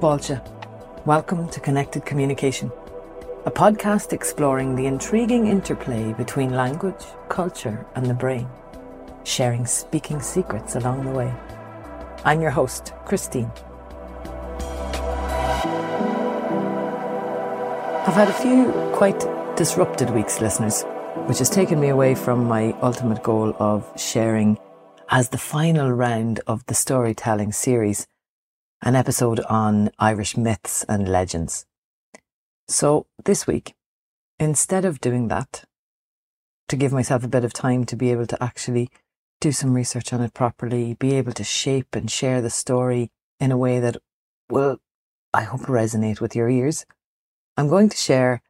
Fáilte. Welcome to Connected Communication, a podcast exploring the intriguing interplay between language, culture, and the brain, sharing speaking secrets along the way. I'm your host, Christine. I've had a few quite disrupted weeks, listeners, which has taken me away from my ultimate goal of sharing as the final round of the storytelling series an episode on Irish myths and legends. So this week, instead of doing that, to give myself a bit of time to be able to actually do some research on it properly, be able to shape and share the story in a way that will, I hope, resonate with your ears, I'm going to share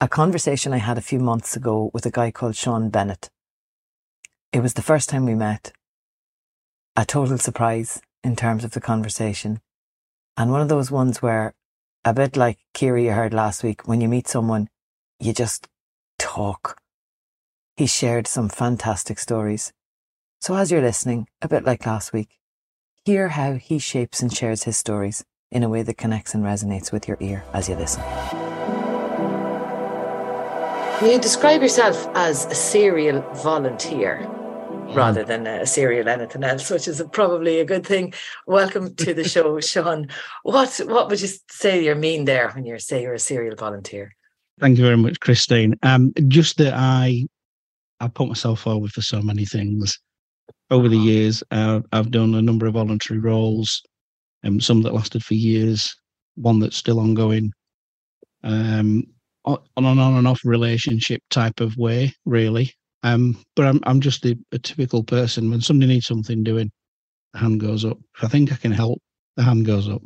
a conversation I had a few months ago with a guy called Shaun Bennett. It was the first time we met. A total surprise in terms of the conversation. And one of those ones where, a bit like Kiri you heard last week, when you meet someone, you just talk. He shared some fantastic stories. So as you're listening, a bit like last week, hear how he shapes and shares his stories in a way that connects and resonates with your ear as you listen. You describe yourself as a serial volunteer rather than a serial anything else, which is probably a good thing. Welcome to the show, Shaun. What what would you say you mean there when you say you're a serial volunteer? Thank you very much, Christine. Um, just that I I put myself forward for so many things over the uh-huh. years. Uh, I've done a number of voluntary roles, um, some that lasted for years, one that's still ongoing. Um, on an on and off relationship type of way, really. Um, but I'm I'm just a, a, typical person. When somebody needs something doing, the hand goes up. If I think I can help, the hand goes up.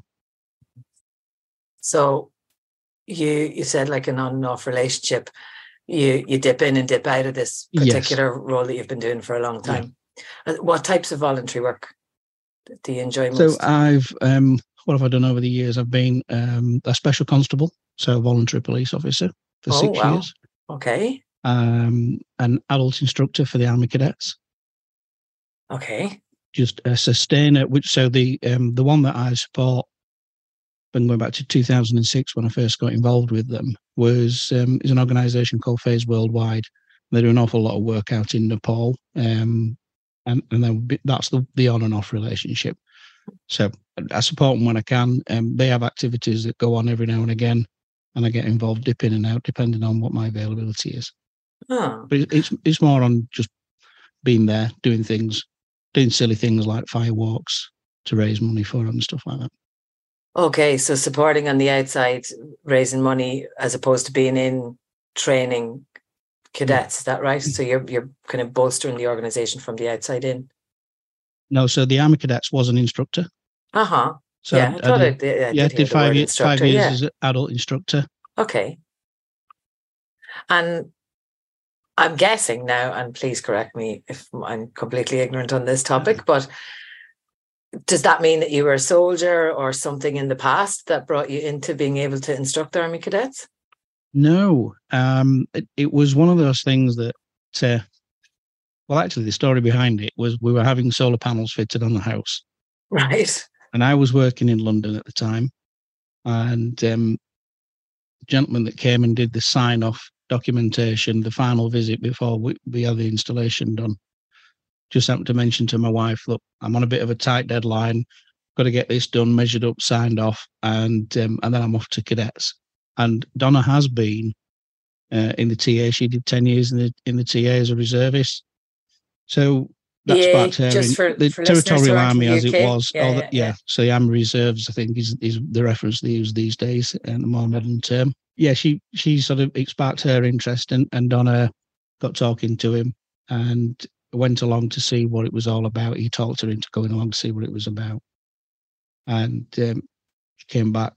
So, you you said like an on and off relationship. You you dip in and dip out of this particular yes. role that you've been doing for a long time. Yeah. What types of voluntary work do you enjoy most? So I've um, what have I done over the years? I've been um, a special constable, so a voluntary police officer for oh, six wow. years. Okay um, an adult instructor for the Army Cadets. Okay. Just a sustainer, which so the um, the one that I support, been going back to 2006 when I first got involved with them, was um, is an organisation called Phase Worldwide. They do an awful lot of work out in Nepal, um, and and then that's the the on and off relationship. So I support them when I can. Um, they have activities that go on every now and again, and I get involved, dip in and out, depending on what my availability is. Oh. But it's it's more on just being there, doing things, doing silly things like firewalks to raise money for them and stuff like that. Okay, so supporting on the outside, raising money as opposed to being in training cadets, is that right? So you're you're kind of bolstering the organization from the outside in. No, so the Army Cadets was an instructor. Uh huh. So yeah, I, I did, I, I yeah, did, did five years, five years yeah. as an adult instructor. Okay. And I'm guessing now, and please correct me if I'm completely ignorant on this topic, mm-hmm. but does that mean that you were a soldier or something in the past that brought you into being able to instruct army cadets? No, um, it, it, was one of those things that, uh, well, actually, the story behind it was we were having solar panels fitted on the house. Right. And I was working in London at the time. And um, the gentleman that came and did the sign off documentation, the final visit before we, we had the installation done. Just happened to mention to my wife, look, I'm on a bit of a tight deadline. Got to get this done, measured up, signed off, and um, and then I'm off to cadets. And Donna has been uh, in the TA. She did ten years in the in the TA as a reservist. So that's yeah, her in for, the for territorial army as it was. Yeah, the, yeah, yeah, So the army reserves, I think, is is the reference they use these days in the more modern term yeah, she she sort of it sparked her interest, and and Donna got talking to him and went along to see what it was all about. He talked her into going along to see what it was about, and um, she came back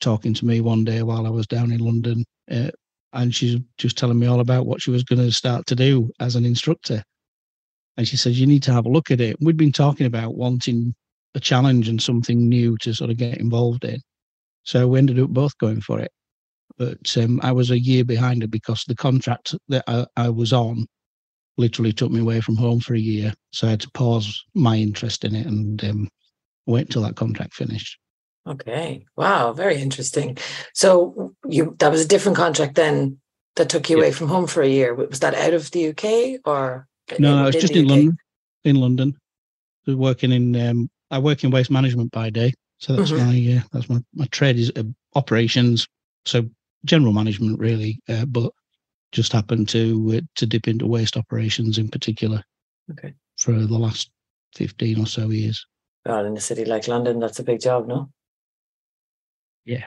talking to me one day while I was down in London, uh, and she's just telling me all about what she was going to start to do as an instructor. And she said, "You need to have a look at it." We'd been talking about wanting a challenge and something new to sort of get involved in, so we ended up both going for it but um, I was a year behind it because the contract that I, I, was on literally took me away from home for a year. So I had to pause my interest in it and um, wait until that contract finished. Okay. Wow. Very interesting. So you that was a different contract then that took you yeah. away from home for a year. Was that out of the UK or? No, no, it's just in UK? London. In London, working in. Um, I work in waste management by day, so that's mm-hmm. my uh, that's my my trade is uh, operations. So general management really, uh, but just happened to uh, to dip into waste operations in particular. Okay. For the last fifteen or so years. Well, in a city like London, that's a big job, no? Yeah.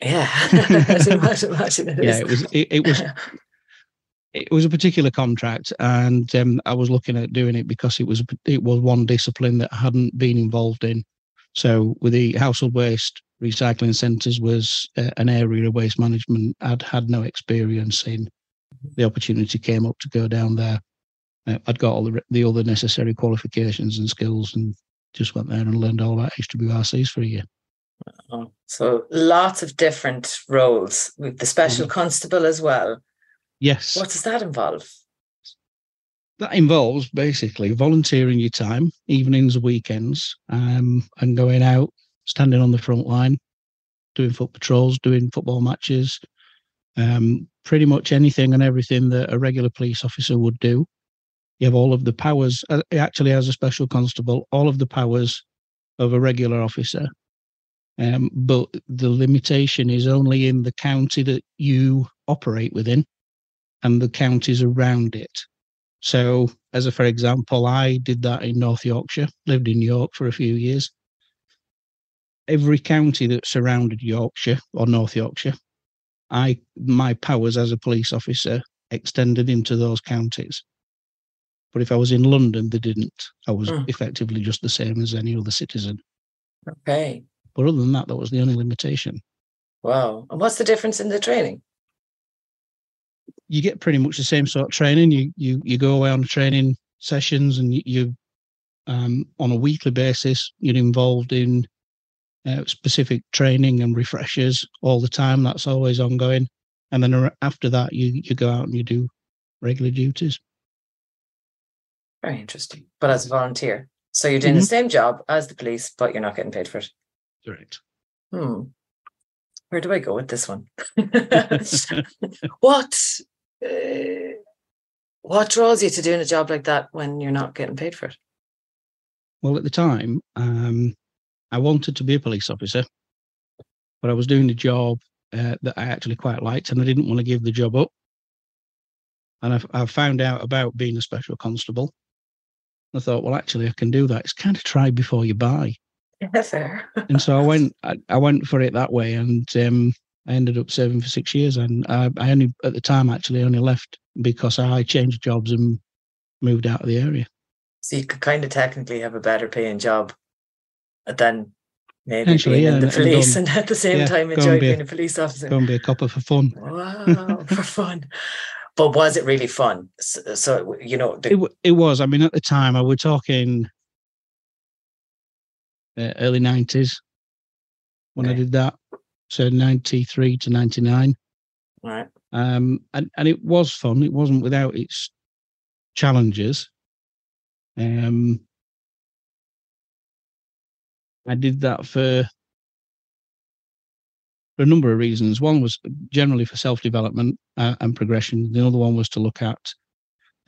Yeah. imagine, imagine it yeah, it was. It, it was. it was a particular contract, and um, I was looking at doing it because it was it was one discipline that I hadn't been involved in. So, with the household waste recycling centres was uh, an area of waste management I'd had no experience in. The opportunity came up to go down there. Uh, I'd got all the the other necessary qualifications and skills, and just went there and learned all about HWRCs for a year. So lots of different roles with the special mm. constable as well. Yes. What does that involve? That involves basically volunteering your time, evenings, weekends, um, and going out, standing on the front line, doing foot patrols, doing football matches, um, pretty much anything and everything that a regular police officer would do. You have all of the powers, uh, actually, as a special constable, all of the powers of a regular officer. Um, but the limitation is only in the county that you operate within and the counties around it. So, as a for example, I did that in North Yorkshire, lived in York for a few years. Every county that surrounded Yorkshire or North Yorkshire, I my powers as a police officer extended into those counties. But if I was in London, they didn't. I was mm. effectively just the same as any other citizen. Okay. But other than that, that was the only limitation. Wow. And what's the difference in the training? You get pretty much the same sort of training. You you you go away on training sessions, and you, you um, on a weekly basis, you're involved in uh, specific training and refreshers all the time. That's always ongoing. And then after that, you you go out and you do regular duties. Very interesting. But as a volunteer. So you're doing mm-hmm. the same job as the police, but you're not getting paid for it. Correct. Hmm. Where do I go with this one? what uh, what draws you to doing a job like that when you're not getting paid for it? Well, at the time, um, I wanted to be a police officer, but I was doing a job uh, that I actually quite liked, and I didn't want to give the job up. And I, I found out about being a special constable, I thought, well, actually, I can do that. It's kind of try before you buy. Yeah, fair. and so I went, I, I, went for it that way, and um, I ended up serving for six years. And I, I only, at the time, actually only left because I changed jobs and moved out of the area. So you could kind of technically have a better paying job than maybe being yeah, in the police and, and, at the same yeah, time enjoy being a, a, police officer. Go and be a copper for fun. Wow, for fun but was it really fun? So, so you know, the- it it was. I mean, at the time, I were talking uh, early nineties when okay. I did that, so ninety three to ninety nine. Right. Um, and and it was fun. It wasn't without its challenges. Um, I did that for for a number of reasons. One was generally for self development uh, and progression. The other one was to look at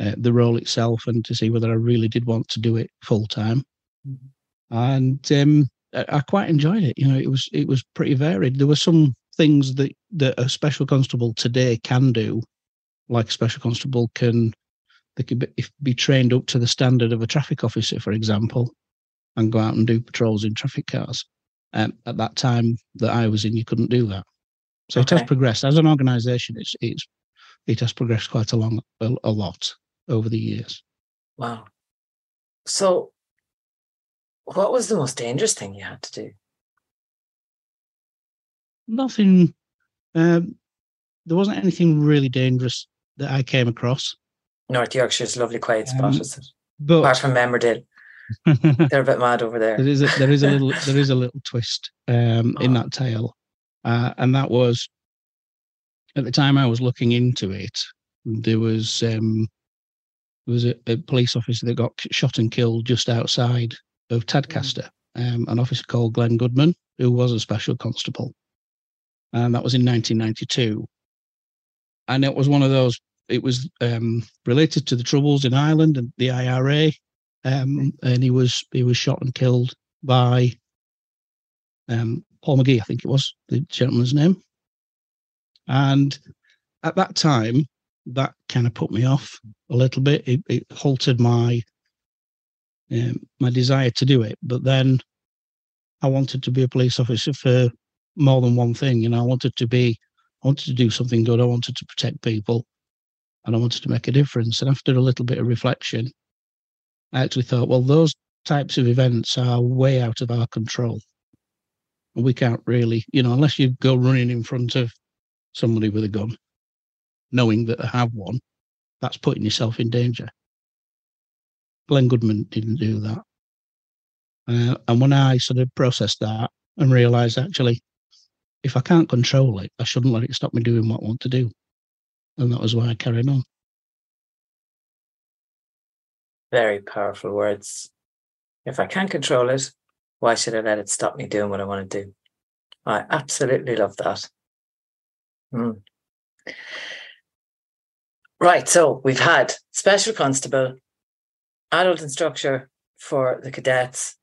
uh, the role itself and to see whether I really did want to do it full time. Mm-hmm. And um, I, I, quite enjoyed it. You know, it was it was pretty varied. There were some things that that a special constable today can do, like a special constable can they could be, be trained up to the standard of a traffic officer, for example, and go out and do patrols in traffic cars. Um, at that time that I was in, you couldn't do that. So okay. it has progressed as an organisation. It's it's it has progressed quite a long a, a lot over the years. Wow. So, what was the most dangerous thing you had to do? Nothing. Um, there wasn't anything really dangerous that I came across. North Yorkshire's a lovely quiet spot, um? But, Apart from Emmerdale. They're a bit mad over there. There is a, there is a little there is a little twist um, oh. in that tale, uh, and that was at the time I was looking into it. There was um, there was a, a police officer that got shot and killed just outside of Tadcaster. um, an officer called Glenn Goodman, who was a special constable. And that was in 1992. And it was one of those, it was um, related to the troubles in Ireland and the IRA. Um, and he was he was shot and killed by um, Paul Magee, I think it was the gentleman's name. And at that time, that kind of put me off a little bit. It, it halted my um, my desire to do it. But then I wanted to be a police officer for more than one thing. You know, I wanted to be, I wanted to do something good. I wanted to protect people, and I wanted to make a difference. And after a little bit of reflection, I actually thought, well, those types of events are way out of our control. And we can't really, you know, unless you go running in front of somebody with a gun, knowing that they have one, that's putting yourself in danger. Glenn Goodman didn't do that. Uh, and when I sort of processed that and realized actually, if I can't control it, I shouldn't let it stop me doing what I want to do. And that was why I carried on. Very powerful words. If I can't control it, why should I let it stop me doing what I want to do? I absolutely love that. Mm. Right. So we've had special constable, adult instructor for the cadets,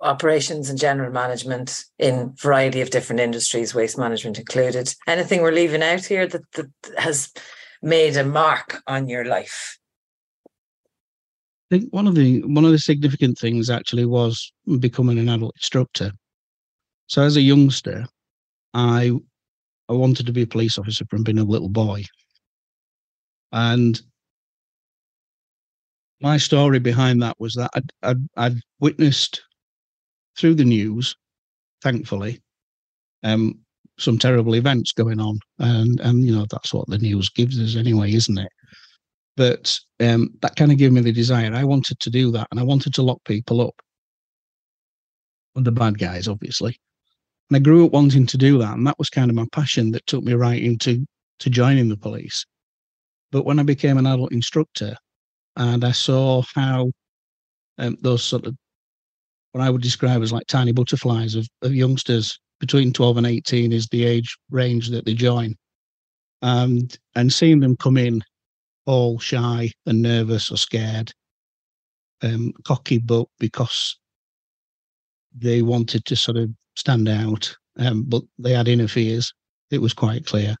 operations and general management in variety of different industries, waste management included. Anything we're leaving out here that, that has made a mark on your life? I think one of the one of the significant things actually was becoming an adult instructor. So as a youngster, I I wanted to be a police officer from being a little boy. And my story behind that was that I'd, I'd, I'd witnessed through the news, thankfully, um, some terrible events going on, and and you know that's what the news gives us anyway, isn't it? But um, that kind of gave me the desire. I wanted to do that, and I wanted to lock people up, the bad guys, obviously. And I grew up wanting to do that, and that was kind of my passion that took me right into to joining the police. But when I became an adult instructor, and I saw how um, those sort of what I would describe as like tiny butterflies of, of youngsters between 12 and 18 is the age range that they join. And and seeing them come in all shy and nervous or scared, um, cocky, but because they wanted to sort of stand out, um, but they had inner fears. It was quite clear.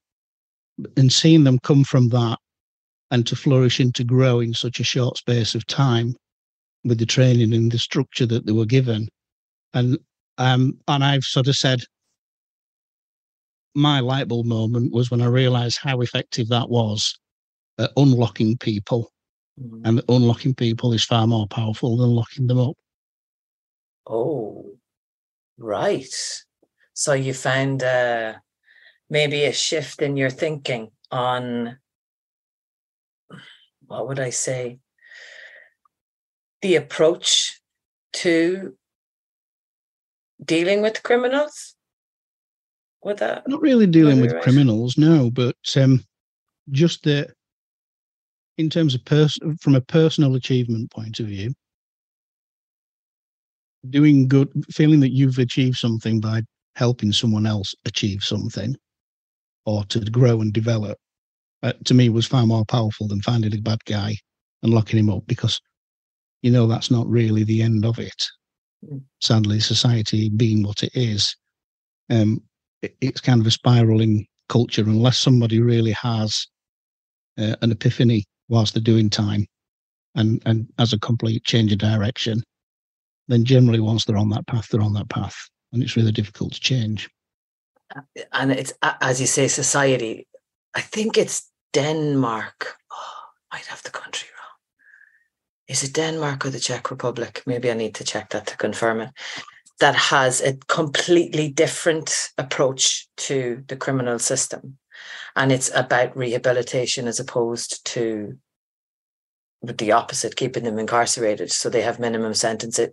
And seeing them come from that and to flourish and to grow in such a short space of time with the training and the structure that they were given. And um, and I've sort of said my light bulb moment was when I realized how effective that was at unlocking people. Mm-hmm. And unlocking people is far more powerful than locking them up. Oh, right. So you found uh, maybe a shift in your thinking on what would I say? the approach to dealing with criminals? With that, not really dealing with right? criminals, no, but um, just that in terms of person from a personal achievement point of view, doing good, feeling that you've achieved something by helping someone else achieve something or to grow and develop, uh, to me was far more powerful than finding a bad guy and locking him up because you know that's not really the end of it. Mm. Sadly, society being what it is, um, it, it's kind of a spiraling culture unless somebody really has uh, an epiphany whilst they're doing time and, and as a complete change of direction, then generally once they're on that path, they're on that path. And it's really difficult to change. And it's, as you say, society, I think it's Denmark. Oh, might have the country wrong. is it Denmark or the Czech Republic? Maybe I need to check that to confirm it. That has a completely different approach to the criminal system. And it's about rehabilitation as opposed to the opposite, keeping them incarcerated. So they have minimum sentence uh,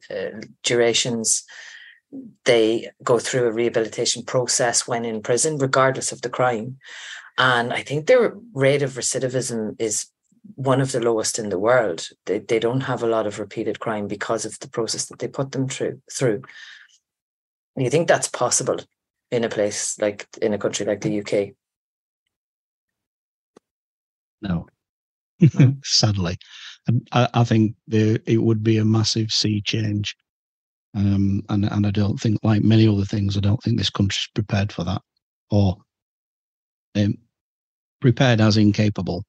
durations. They go through a rehabilitation process when in prison, regardless of the crime. And I think their rate of recidivism is one of the lowest in the world. They, they don't have a lot of repeated crime because of the process that they put them through. Through. You think that's possible in a place like in a country like the UK? No, sadly, I, I think it would be a massive sea change, um, and and I don't think, like many other things, I don't think this country's prepared for that, or um, prepared as incapable.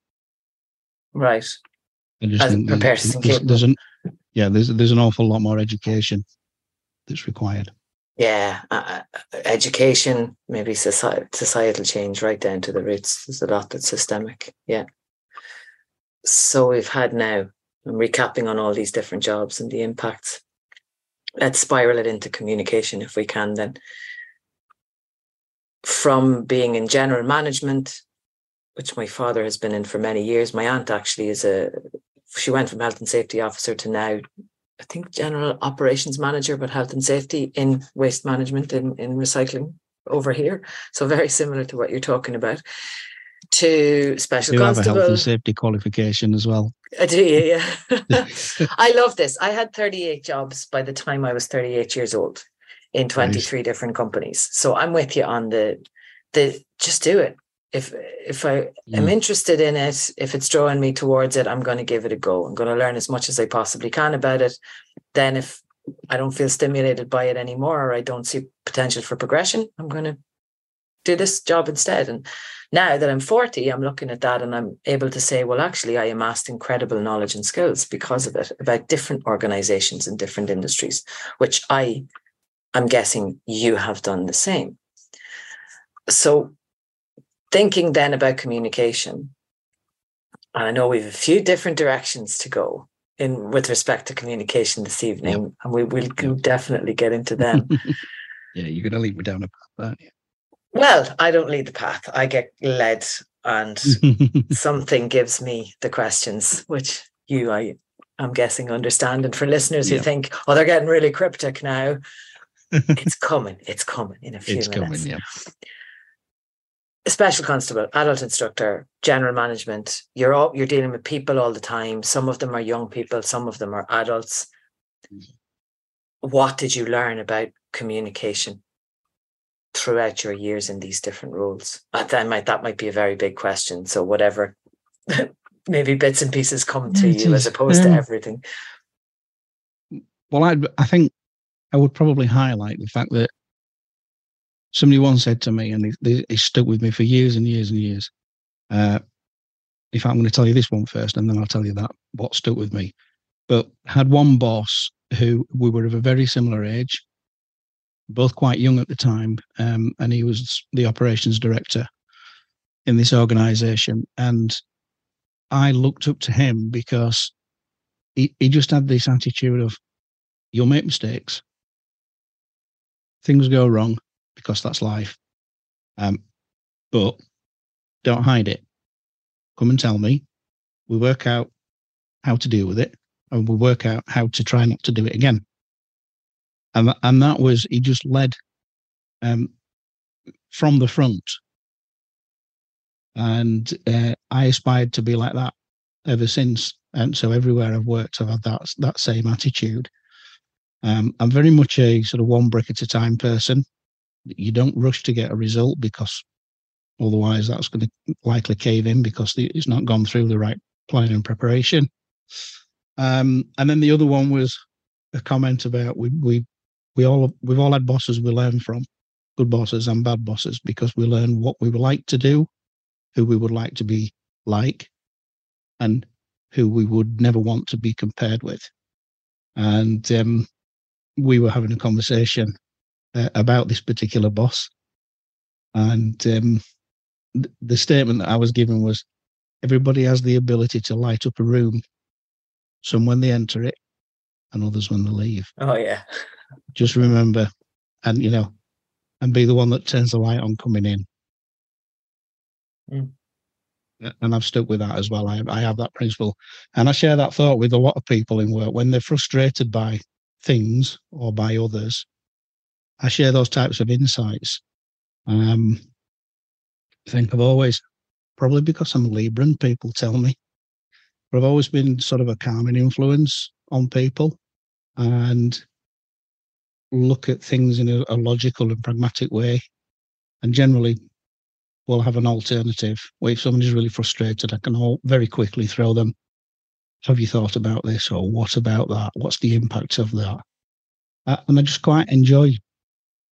Right. I just As think prepared there's, as there's, an yeah, there's there's an awful lot more education that's required. Yeah, uh, uh, education, maybe society, societal change, right down to the roots. There's a lot that's systemic. Yeah. So we've had now. I'm recapping on all these different jobs and the impacts. Let's spiral it into communication if we can. Then, from being in general management, which my father has been in for many years. My aunt actually is a. She went from health and safety officer to now I think general operations manager, but health and safety in waste management in, in recycling over here. So very similar to what you're talking about. To special You have a health and safety qualification as well. I do, yeah. yeah. I love this. I had 38 jobs by the time I was 38 years old in 23 different companies. So I'm with you on the the just do it. If if I am Mm. interested in it, if it's drawing me towards it, I'm going to give it a go. I'm going to learn as much as I possibly can about it. Then if I don't feel stimulated by it anymore or I don't see potential for progression, I'm going to do this job instead. And now that I'm 40, I'm looking at that and I'm able to say, well, actually, I amassed incredible knowledge and skills because of it about different organizations and different industries, which I I'm guessing you have done the same. So thinking then about communication, and I know we have a few different directions to go in with respect to communication this evening, and we will Yep. definitely get into them. yeah, you're going to lead me down a path, aren't well, I don't lead the path. I get led and something gives me the questions, which you, I, I'm guessing, understand. And for listeners who Yeah. think, oh, they're getting really cryptic now, it's coming. It's coming in a few it's minutes. coming, yeah. Special constable, adult instructor, general management. You're all you're dealing with people all the time. Some of them are young people, some of them are adults. Mm. What did you learn about communication throughout your years in these different roles? That might that might be a very big question. So whatever, maybe bits and pieces come to you as is, opposed to everything. Well, I I think I would probably highlight the fact that somebody once said to me, and it, it it stuck with me for years and years and years. Uh, in fact, I'm going to tell you this one first, and then I'll tell you that what stuck with me. But had one boss who we were of a very similar age, both quite young at the time, um, and he was the operations director in this organisation, and I looked up to him because he, he just had this attitude of you'll make mistakes. Things go wrong because that's life. Um, but don't hide it. Come and tell me. We work out how to deal with it, and we work out how to try not to do it again. And and that was he just led um, from the front, and uh, I aspired to be like that ever since. And so everywhere I've worked, I've had that that same attitude. Um, I'm very much a sort of one brick at a time person. You don't rush to get a result because otherwise that's going to likely cave in because it's not gone through the right planning and preparation. Um, and then the other one was a comment about we we we all we've all had bosses we learn from, good bosses and bad bosses, because we learn what we would like to do, who we would like to be like, and who we would never want to be compared with. And um, we were having a conversation uh, about this particular boss, and um, th- the statement that I was given was, "Everybody has the ability to light up a room, some when they enter it, and others when they leave. Oh yeah. Just remember, and you know, and be the one that turns the light on coming in." Mm. And I've stuck with that as well. I, I have that principle, and I share that thought with a lot of people in work when they're frustrated by things or by others. I share those types of insights. Um, I think I've always, probably because I'm libran people tell me, but I've always been sort of a calming influence on people and look at things in a, a logical and pragmatic way. And generally, we'll have an alternative. Where if someone is really frustrated, I can all very quickly throw them, have you thought about this? Or what about that? What's the impact of that? Uh, and I just quite enjoy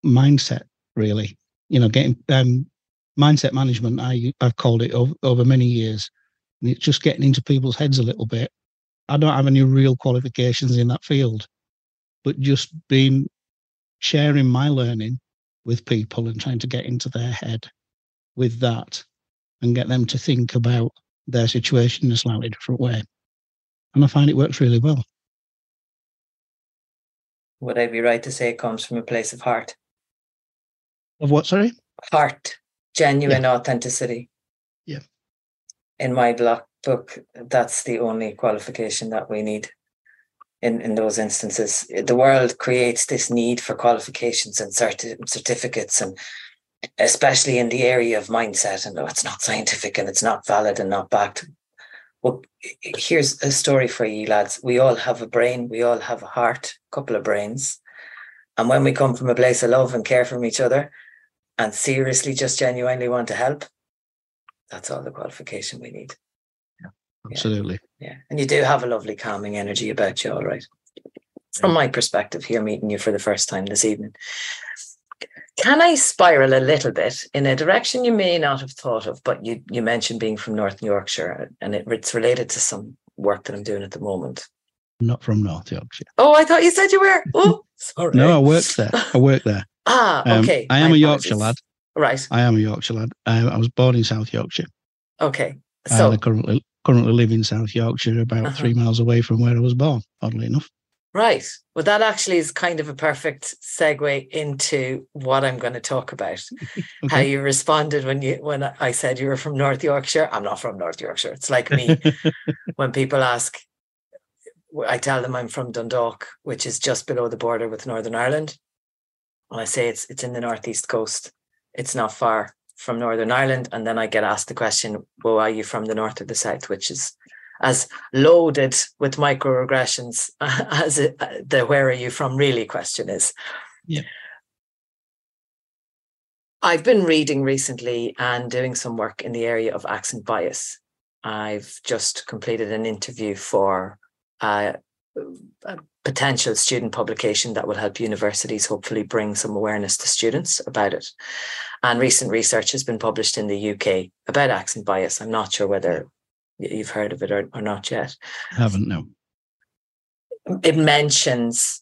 mindset, really. You know, getting um, mindset management, I, I've called it over, over many years. And it's just getting into people's heads a little bit. I don't have any real qualifications in that field, but just being sharing my learning with people and trying to get into their head with that and get them to think about their situation in a slightly different way. And I find it works really well. Would I be right to say it comes from a place of heart? Of what, sorry? Heart, genuine yeah. authenticity. Yeah. In my block book, that's the only qualification that we need in, in those instances. The world creates this need for qualifications and certi- certificates, and especially in the area of mindset. And oh, it's not scientific and it's not valid and not backed. Well, here's a story for you, lads. We all have a brain, we all have a heart, a couple of brains. And when we come from a place of love and care from each other and seriously just genuinely want to help, that's all the qualification we need. Absolutely. Yeah. And you do have a lovely calming energy about you, all right. From my perspective, here meeting you for the first time this evening. Can I spiral a little bit in a direction you may not have thought of, but you you mentioned being from North Yorkshire and it, it's related to some work that I'm doing at the moment. Not from North Yorkshire. Oh, I thought you said you were. Oh, sorry. no, I worked there. I worked there. ah, okay. Um, I am My a Yorkshire lad. Right. I am a Yorkshire lad. I, I was born in South Yorkshire. Okay. So and I currently currently live in South Yorkshire, about uh-huh. three miles away from where I was born, oddly enough. Right. Well, that actually is kind of a perfect segue into what I'm going to talk about. okay. How you responded when you when I said you were from North Yorkshire. I'm not from North Yorkshire. It's like me when people ask. I tell them I'm from Dundalk, which is just below the border with Northern Ireland. And I say it's it's in the northeast coast. It's not far from Northern Ireland, and then I get asked the question, "Well, are you from the north or the south?" Which is as loaded with microaggressions as it, the "Where are you from?" really question is. Yeah. I've been reading recently and doing some work in the area of accent bias. I've just completed an interview for uh, a potential student publication that will help universities hopefully bring some awareness to students about it. And recent research has been published in the UK about accent bias. I'm not sure whether you've heard of it or, or not yet. I haven't, no. It mentions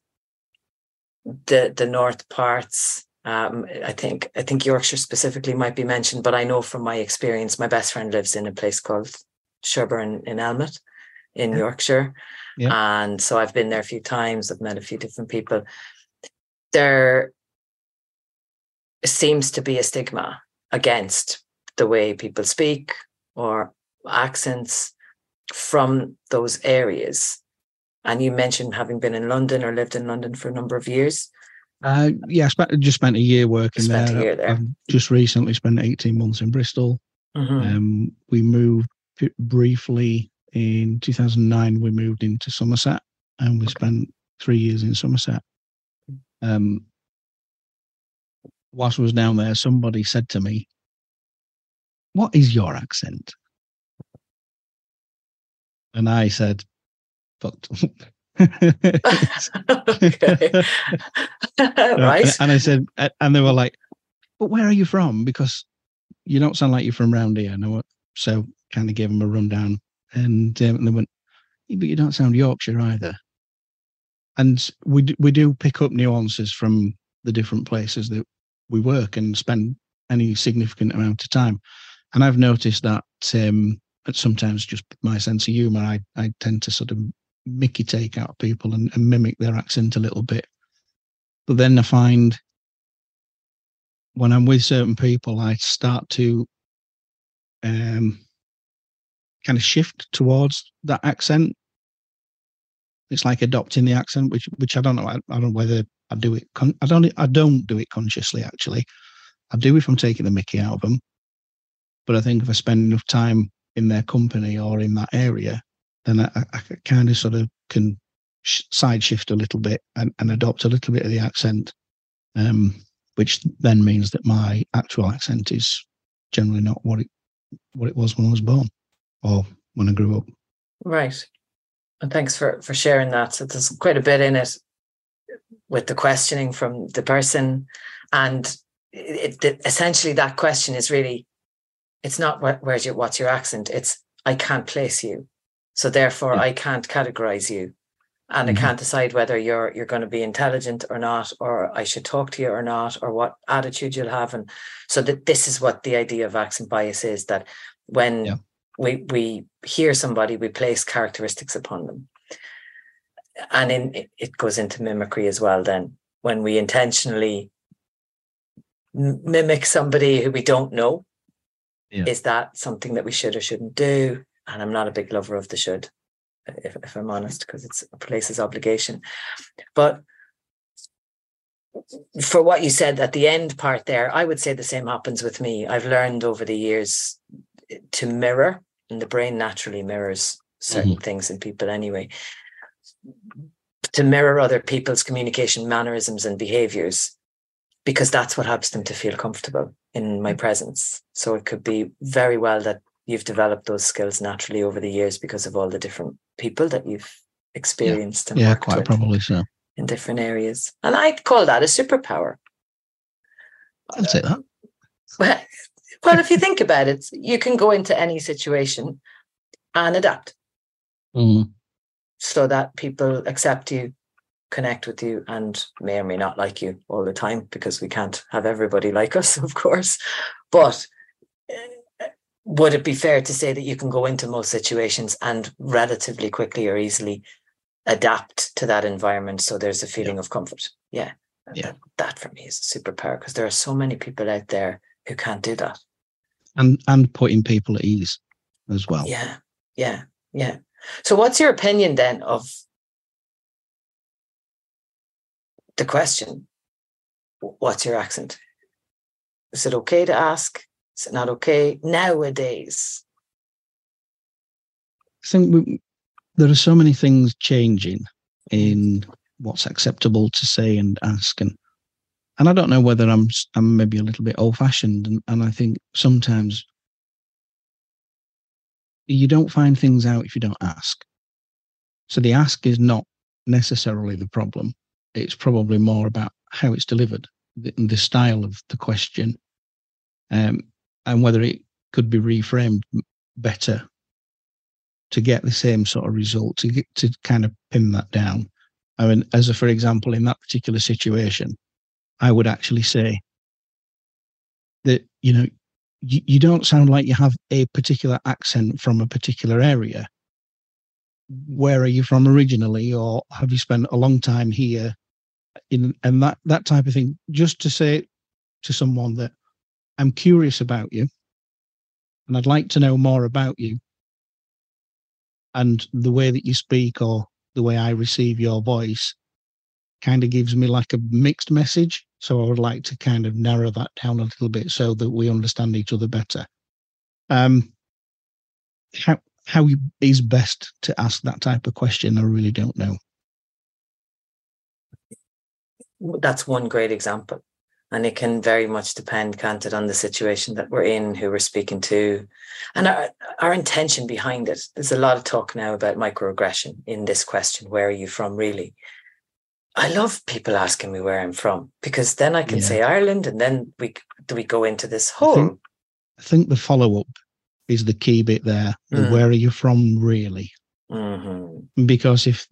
the the north parts. Um, I think I think Yorkshire specifically might be mentioned, but I know from my experience, my best friend lives in a place called Sherburn in Elmet in yeah. Yorkshire. Yeah. And so I've been there a few times, I've met a few different people. There seems to be a stigma against the way people speak or accents from those areas. And you mentioned having been in London or lived in London for a number of years. Uh, yeah, I spent, just spent a year working spent there. A year there. I've just recently spent 18 months in Bristol. Mm-hmm. Um, we moved briefly in 2009. We moved into Somerset and we spent three years in Somerset. Um, whilst I was down there, somebody said to me, What is your accent? And I said, Fucked. right. And I said, and they were like, But where are you from? Because you don't sound like you're from around here. And so kind of gave them a rundown. And, um, and they went, But you don't sound Yorkshire either. And we, we do pick up nuances from the different places that we work and spend any significant amount of time. And I've noticed that um, sometimes just my sense of humor, I, I tend to sort of Mickey take out people and, and mimic their accent a little bit. But then I find when I'm with certain people, I start to um, kind of shift towards that accent. It's like adopting the accent, which which I don't know. I, I don't know whether I do it. Con- I don't. I don't do it consciously. Actually, I do if I'm taking the Mickey out of them. But I think if I spend enough time in their company or in that area, then I, I kind of sort of can sh- side shift a little bit and, and adopt a little bit of the accent, um, which then means that my actual accent is generally not what it what it was when I was born or when I grew up. Right. And thanks for for sharing that. So there's quite a bit in it with the questioning from the person, and it, it, essentially that question is really, it's not what, where's your what's your accent. It's I can't place you, so therefore yeah. I can't categorize you, and mm-hmm. I can't decide whether you're you're going to be intelligent or not, or I should talk to you or not, or what attitude you'll have. And so that this is what the idea of accent bias is that when yeah we we hear somebody, we place characteristics upon them, and in it goes into mimicry as well. Then when we intentionally mimic somebody who we don't know, yeah. is that something that we should or shouldn't do? And I'm not a big lover of the should, if, if I'm honest, because it's a place's obligation. But for what you said at the end part there, I would say the same happens with me. I've learned over the years to mirror and the brain naturally mirrors certain mm-hmm. things in people anyway. To mirror other people's communication mannerisms and behaviors because that's what helps them to feel comfortable in my presence. So it could be very well that you've developed those skills naturally over the years because of all the different people that you've experienced yeah, yeah quite probably so. in different areas. And i'd call that a superpower. I'd say that. Well well, if you think about it, you can go into any situation and adapt mm. so that people accept you, connect with you, and may or may not like you all the time because we can't have everybody like us, of course. But eh, would it be fair to say that you can go into most situations and relatively quickly or easily adapt to that environment so there's a feeling yeah. of comfort? Yeah. Yeah. That, that for me is a superpower because there are so many people out there who can't do that and and putting people at ease as well. Yeah, yeah, yeah. So, what's your opinion then of the question? What's your accent? Is it okay to ask? Is it not okay nowadays? I think we, there are so many things changing in what's acceptable to say and ask, and and I don't know whether I'm I'm maybe a little bit old fashioned, and, and I think sometimes you don't find things out if you don't ask. So the ask is not necessarily the problem. It's probably more about how it's delivered, the, the style of the question, um, and whether it could be reframed better to get the same sort of result to get to kind of pin that down. I mean, as a for example, in that particular situation, I would actually say that, you know, you, you don't sound like you have a particular accent from a particular area. Where are you from originally, or have you spent a long time here? In and that that type of thing, just to say to someone that I'm curious about you, and I'd like to know more about you, and the way that you speak or the way I receive your voice kind of gives me like a mixed message. So I would like to kind of narrow that down a little bit so that we understand each other better. Um, how how is best to ask that type of question? I really don't know. That's one great example. And it can very much depend, can't it, on the situation that we're in, who we're speaking to, and our, our intention behind it. There's a lot of talk now about microaggression in this question where are you from, really? I love people asking me where I'm from because then I can yeah. say Ireland, and then we do we go into this whole. I think, I think the follow up is the key bit there. Mm. Where are you from, really? Mm-hmm. Because if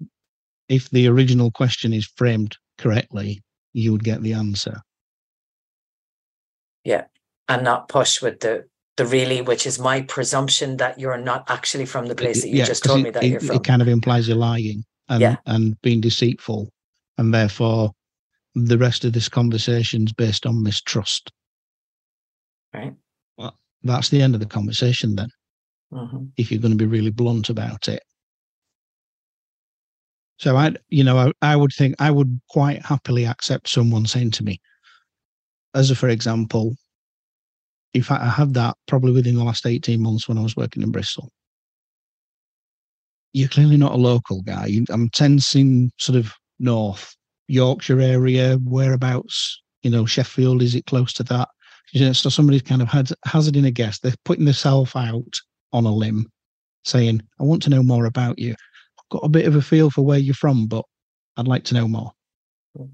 if the original question is framed correctly, you would get the answer. Yeah, and not push with the the really, which is my presumption that you're not actually from the place that you yeah, just told it, me that it, you're from. It kind of implies you're lying and yeah. and being deceitful and therefore the rest of this conversation is based on mistrust. Right. Well, that's the end of the conversation then. Mm-hmm. If you're going to be really blunt about it. So I, you know, I, I would think I would quite happily accept someone saying to me, as a for example, in fact, I had that probably within the last 18 months when I was working in Bristol. you're clearly not a local guy. I'm tensing sort of north Yorkshire area, whereabouts, you know, Sheffield, is it close to that? You know, so somebody's kind of had hazarding a guess. They're putting themselves out on a limb, saying, I want to know more about you. I've got a bit of a feel for where you're from, but I'd like to know more. Hmm.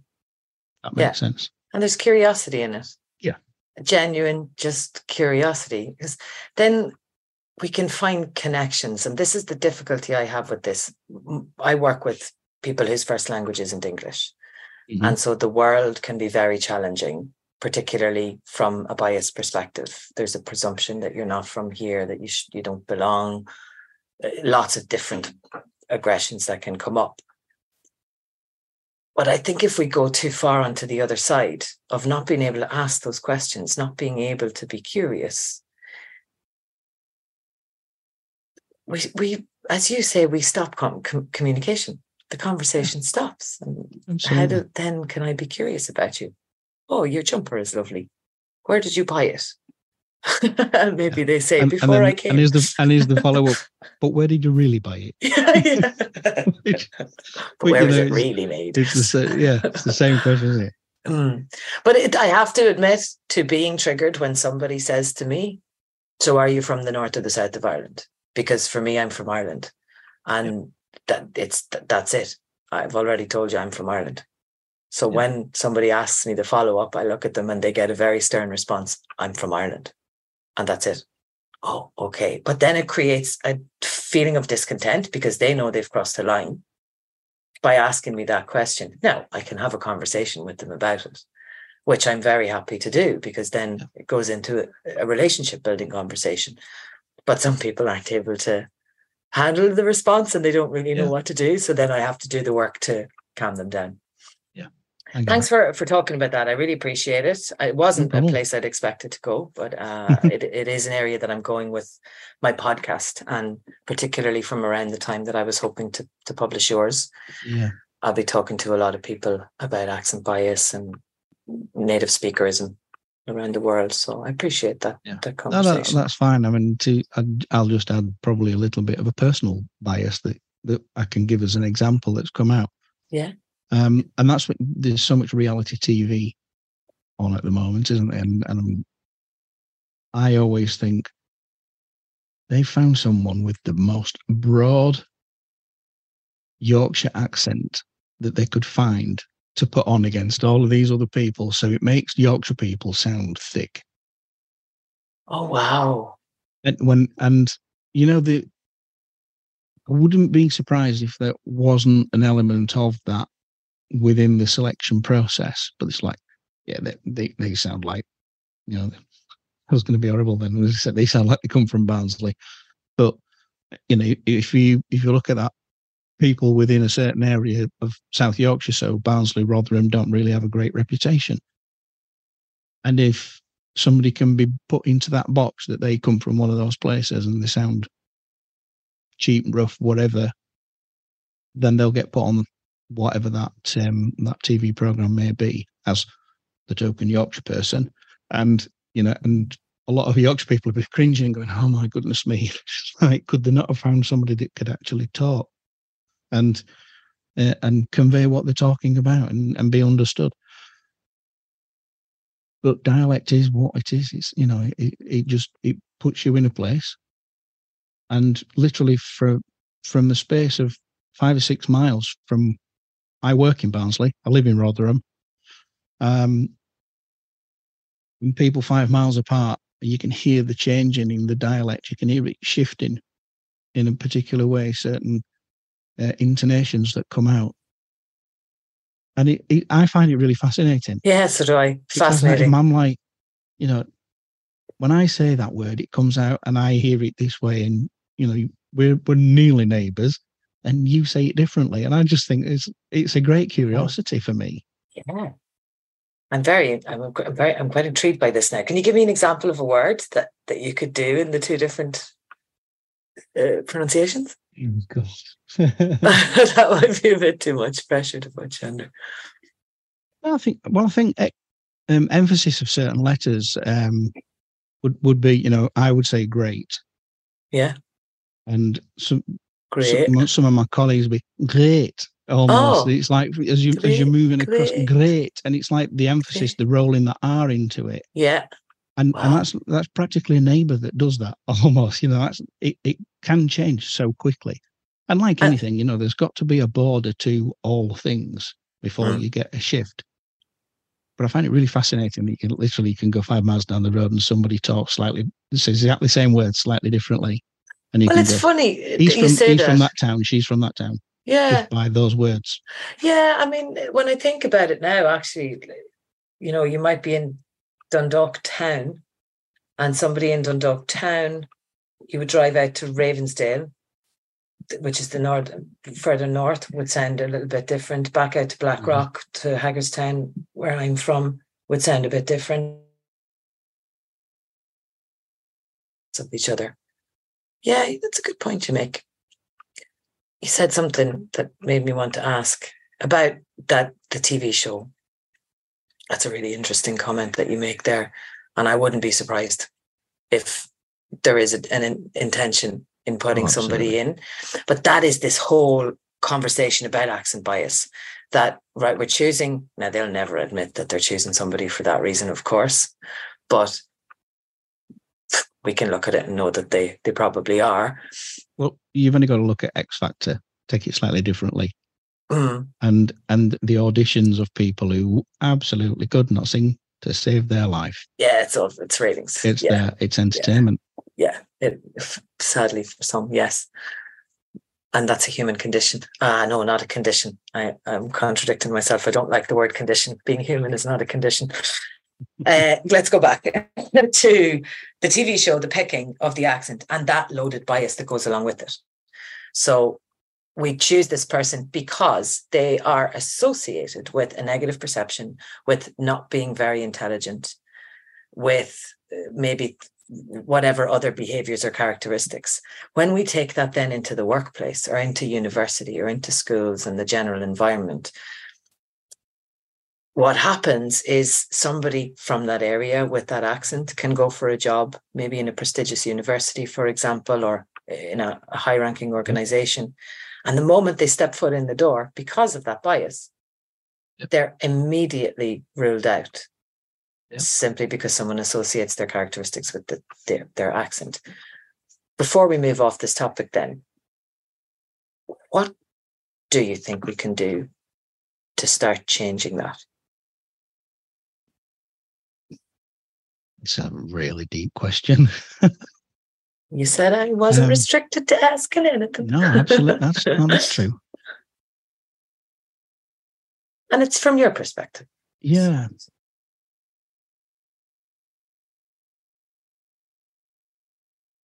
That makes yeah. sense. And there's curiosity in it. Yeah. Genuine, just curiosity. Because then we can find connections. And this is the difficulty I have with this. I work with people whose first language isn't English. Mm-hmm. And so the world can be very challenging, particularly from a biased perspective. There's a presumption that you're not from here, that you sh- you don't belong. Uh, lots of different aggressions that can come up. But I think if we go too far onto the other side of not being able to ask those questions, not being able to be curious, we, we as you say, we stop com- communication the conversation stops. And how do, then can I be curious about you? Oh, your jumper is lovely. Where did you buy it? Maybe they say and, before and then, I came. And is the and is the follow up? but where did you really buy it? yeah, yeah. Which, where is know, it really made? It's the same, yeah, it's the same question, isn't it? Mm. But it, I have to admit to being triggered when somebody says to me, "So are you from the north or the south of Ireland?" Because for me, I'm from Ireland, and that it's that's it. I've already told you I'm from Ireland. So yeah. when somebody asks me the follow up, I look at them and they get a very stern response. I'm from Ireland. And that's it. Oh, okay. But then it creates a feeling of discontent because they know they've crossed a line by asking me that question. Now I can have a conversation with them about it, which I'm very happy to do because then it goes into a, a relationship building conversation. But some people aren't able to handle the response and they don't really know yeah. what to do. So then I have to do the work to calm them down. Yeah. Thanks for, for talking about that. I really appreciate it. It wasn't no a place I'd expected to go, but uh, it, it is an area that I'm going with my podcast and particularly from around the time that I was hoping to, to publish yours. Yeah. I'll be talking to a lot of people about accent bias and native speakerism around the world. So I appreciate that, yeah. that conversation. No, that, that's fine. I mean, to, I'll just add probably a little bit of a personal bias that, that I can give as an example that's come out. Yeah. Um, and that's what there's so much reality TV on at the moment, isn't there? And, and I always think they found someone with the most broad Yorkshire accent that they could find to put on against all of these other people. So it makes Yorkshire people sound thick. Oh wow. And when and you know the I wouldn't be surprised if there wasn't an element of that within the selection process. But it's like, yeah, they they, they sound like, you know, I was going to be horrible then. As I said, they sound like they come from Barnsley. But you know, if you if you look at that people within a certain area of South Yorkshire, so Barnsley, Rotherham, don't really have a great reputation. And if somebody can be put into that box that they come from one of those places and they sound cheap, rough, whatever, then they'll get put on whatever that um, that TV program may be as the token Yorkshire person. And you know, and a lot of Yorkshire people will be cringing going, "Oh my goodness me!" like, could they not have found somebody that could actually talk? And uh, and convey what they're talking about and, and be understood. But dialect is what it is. It's you know it, it just it puts you in a place, and literally for from the space of five or six miles from I work in Barnsley. I live in Rotherham. Um, people five miles apart, you can hear the changing in the dialect. You can hear it shifting in a particular way. Certain uh, intonations that come out. And it, it, I find it really fascinating. Yeah, so do I. Fascinating. I'm like, you know, when I say that word, it comes out and I hear it this way, and you know, we're we're nearly neighbours, and you say it differently, and I just think it's it's a great curiosity for me. Yeah, I'm very, I'm very, I'm quite intrigued by this now. Can you give me an example of a word that that you could do in the two different uh, pronunciations? Oh, that might be a bit too much pressure to put under. Well, I think. Well, I think eh, um, emphasis of certain letters um, would would be, you know, I would say great. Yeah. And some Great. Some, some of my colleagues be great. Almost, Oh, it's like as you as you're great, moving across, great. great, and it's like the emphasis, the rolling the R into it, Yeah. and and that's that's practically a neighbour that does that almost. You know, that's it. It can change so quickly, and like Uh, anything, you know, there's got to be a border to all things before Mm. you get a shift. But I find it really fascinating that you can literally you can go five miles down the road and somebody talks slightly, says exactly the same words slightly differently, and you Well, can it's go, funny he's you from say he's that. from that town, she's from that town, Yeah. by those words. Yeah. I mean, when I think about it now, actually, you know, you might be in Dundalk town and somebody in Dundalk town, you would drive out to Ravensdale, which is the north, further north, would sound a little bit different. Back out to Blackrock mm-hmm. to Haggardstown, where I'm from, would sound a bit different. Of each other. Yeah, that's a good point you make. You said something that made me want to ask about that the TV show. That's a really interesting comment that you make there, and I wouldn't be surprised if there is an intention in putting Oh, somebody in. But that is this whole conversation about accent bias. That right, we're choosing now. They'll never admit that they're choosing somebody for that reason, of course, but we can look at it and know that they they probably are. Well, you've only got to look at X Factor, take it slightly differently, Mm, and and the auditions of people who absolutely could not sing to save their life. yeah, it's all it's ratings. It's yeah. their it's entertainment. Yeah it, sadly for some yes. And that's a human condition. Ah no not a condition. I, i'm contradicting myself. I don't like the word condition. Being human is not a condition. Uh, let's go back to the tv show the picking of the accent and that loaded bias that goes along with it. So we choose this person because they are associated with a negative perception with not being very intelligent with uh, maybe whatever other behaviors or characteristics. When we take that then into the workplace or into university or into schools and the general environment, what happens is somebody from that area with that accent can go for a job, maybe in a prestigious university, for example, or in a, a high ranking organization. And the moment they step foot in the door, because of that bias, they're immediately ruled out Yep. simply because someone associates their characteristics with the, their, their accent. Before we move off this topic, then, what do you think we can do to start changing that? It's a really deep question. You said I wasn't Um, restricted to asking anything. no, absolutely, that's no, that's true. and it's from your perspective. Yeah,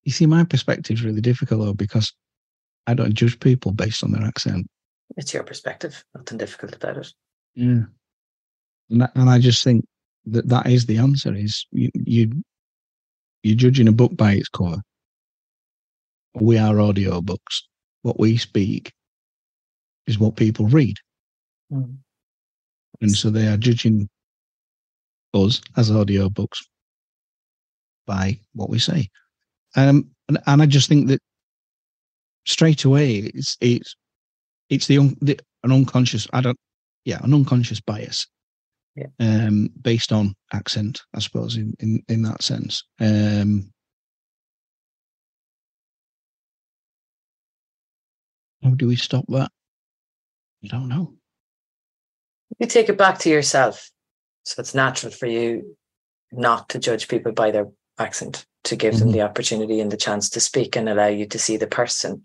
you see, my perspective is really difficult though because I don't judge people based on their accent. It's your perspective. Nothing difficult about it. Yeah, and, that, and I just think that that is the answer. Is you you you're judging a book by its cover. We are audio books. What we speak is what people read, Mm. and so they are judging us as audio books by what we say. Um, and, and I just think that straight away it's it's it's the, un, the an unconscious I don't yeah an unconscious bias Yeah. um based on accent I suppose in in, in that sense um how do we stop that I don't know You take it back to yourself. So it's natural for you not to judge people by their accent, to give them Mhm. the opportunity and the chance to speak and allow you to see the person.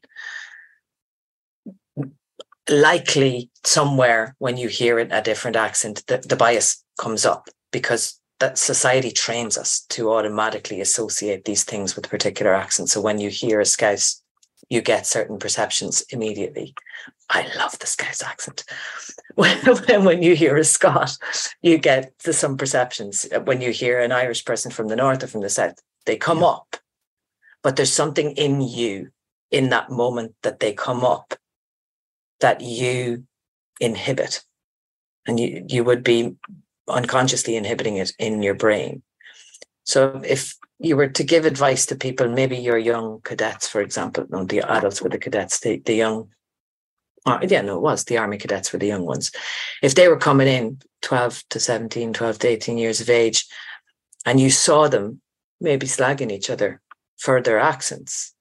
Likely somewhere when you hear it a different accent, the, the bias comes up because that society trains us to automatically associate these things with particular accents. So when you hear a Scouse, you get certain perceptions immediately. I love the Scouse accent. When, when, when you hear a Scot, you get the, some perceptions. When you hear an Irish person from the north or from the south, they come Yeah. up. But there's something in you in that moment that they come up that you inhibit. And you, you would be unconsciously inhibiting it in your brain. So if you were to give advice to people, maybe your young cadets, for example, no, the adults were the cadets, the, the young, uh, yeah, no, it was the army cadets were the young ones. If they were coming in 12 to 17, 12 to 18 years of age, and you saw them maybe slagging each other for their accents,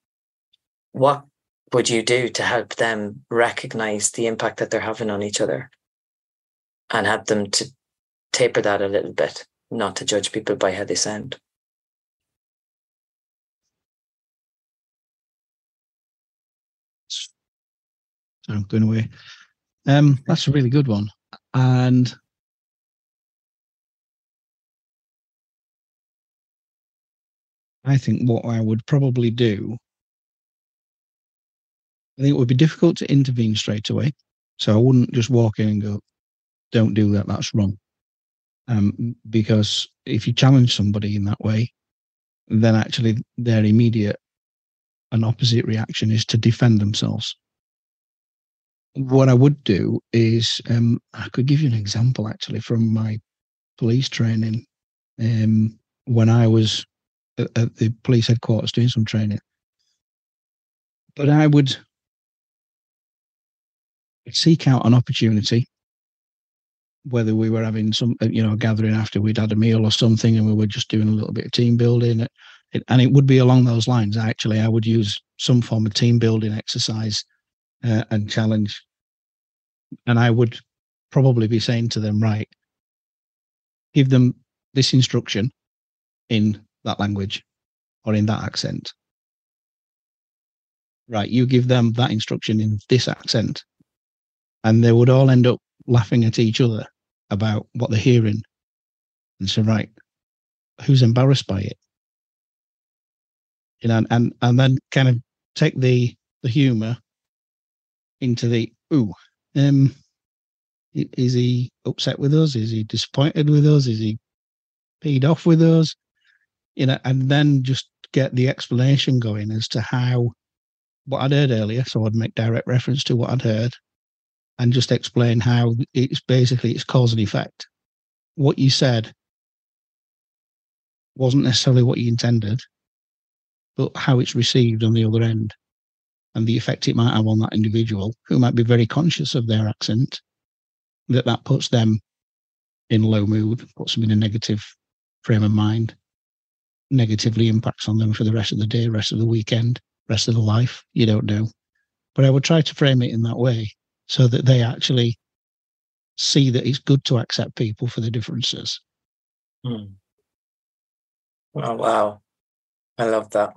what would you do to help them recognize the impact that they're having on each other and help them to taper that a little bit, not to judge people by how they sound? So I'm going away. Um, that's a really good one. And I think what I would probably do, I think it would be difficult to intervene straight away. So I wouldn't just walk in and go, don't do that, that's wrong. Um, because if you challenge somebody in that way, then actually their immediate and opposite reaction is to defend themselves. What I would do is, um, I could give you an example actually from my police training. Um, when I was at, the police headquarters doing some training. But I would seek out an opportunity, whether we were having some, uh, you know, gathering after we'd had a meal or something, and we were just doing a little bit of team building. And it would be along those lines. Actually, I would use some form of team building exercise uh, and challenge, and I would probably be saying to them, right, give them this instruction in that language or in that accent. Right, you give them that instruction in this accent, and they would all end up laughing at each other about what they're hearing. And so, right, who's embarrassed by it? You know, and and then kind of take the the humour into the ooh, um, is he upset with us? Is he disappointed with us? Is he paid off with us? You know, and then just get the explanation going as to how what I'd heard earlier. So I'd make direct reference to what I'd heard and just explain how it's basically it's cause and effect. What you said wasn't necessarily what you intended, but how it's received on the other end and the effect it might have on that individual who might be very conscious of their accent, that that puts them in low mood, puts them in a negative frame of mind negatively impacts on them for the rest of the day, rest of the weekend, rest of the life. You don't know. But I would try to frame it in that way so that they actually see that it's good to accept people for the differences. Hmm. Oh, wow. I love that.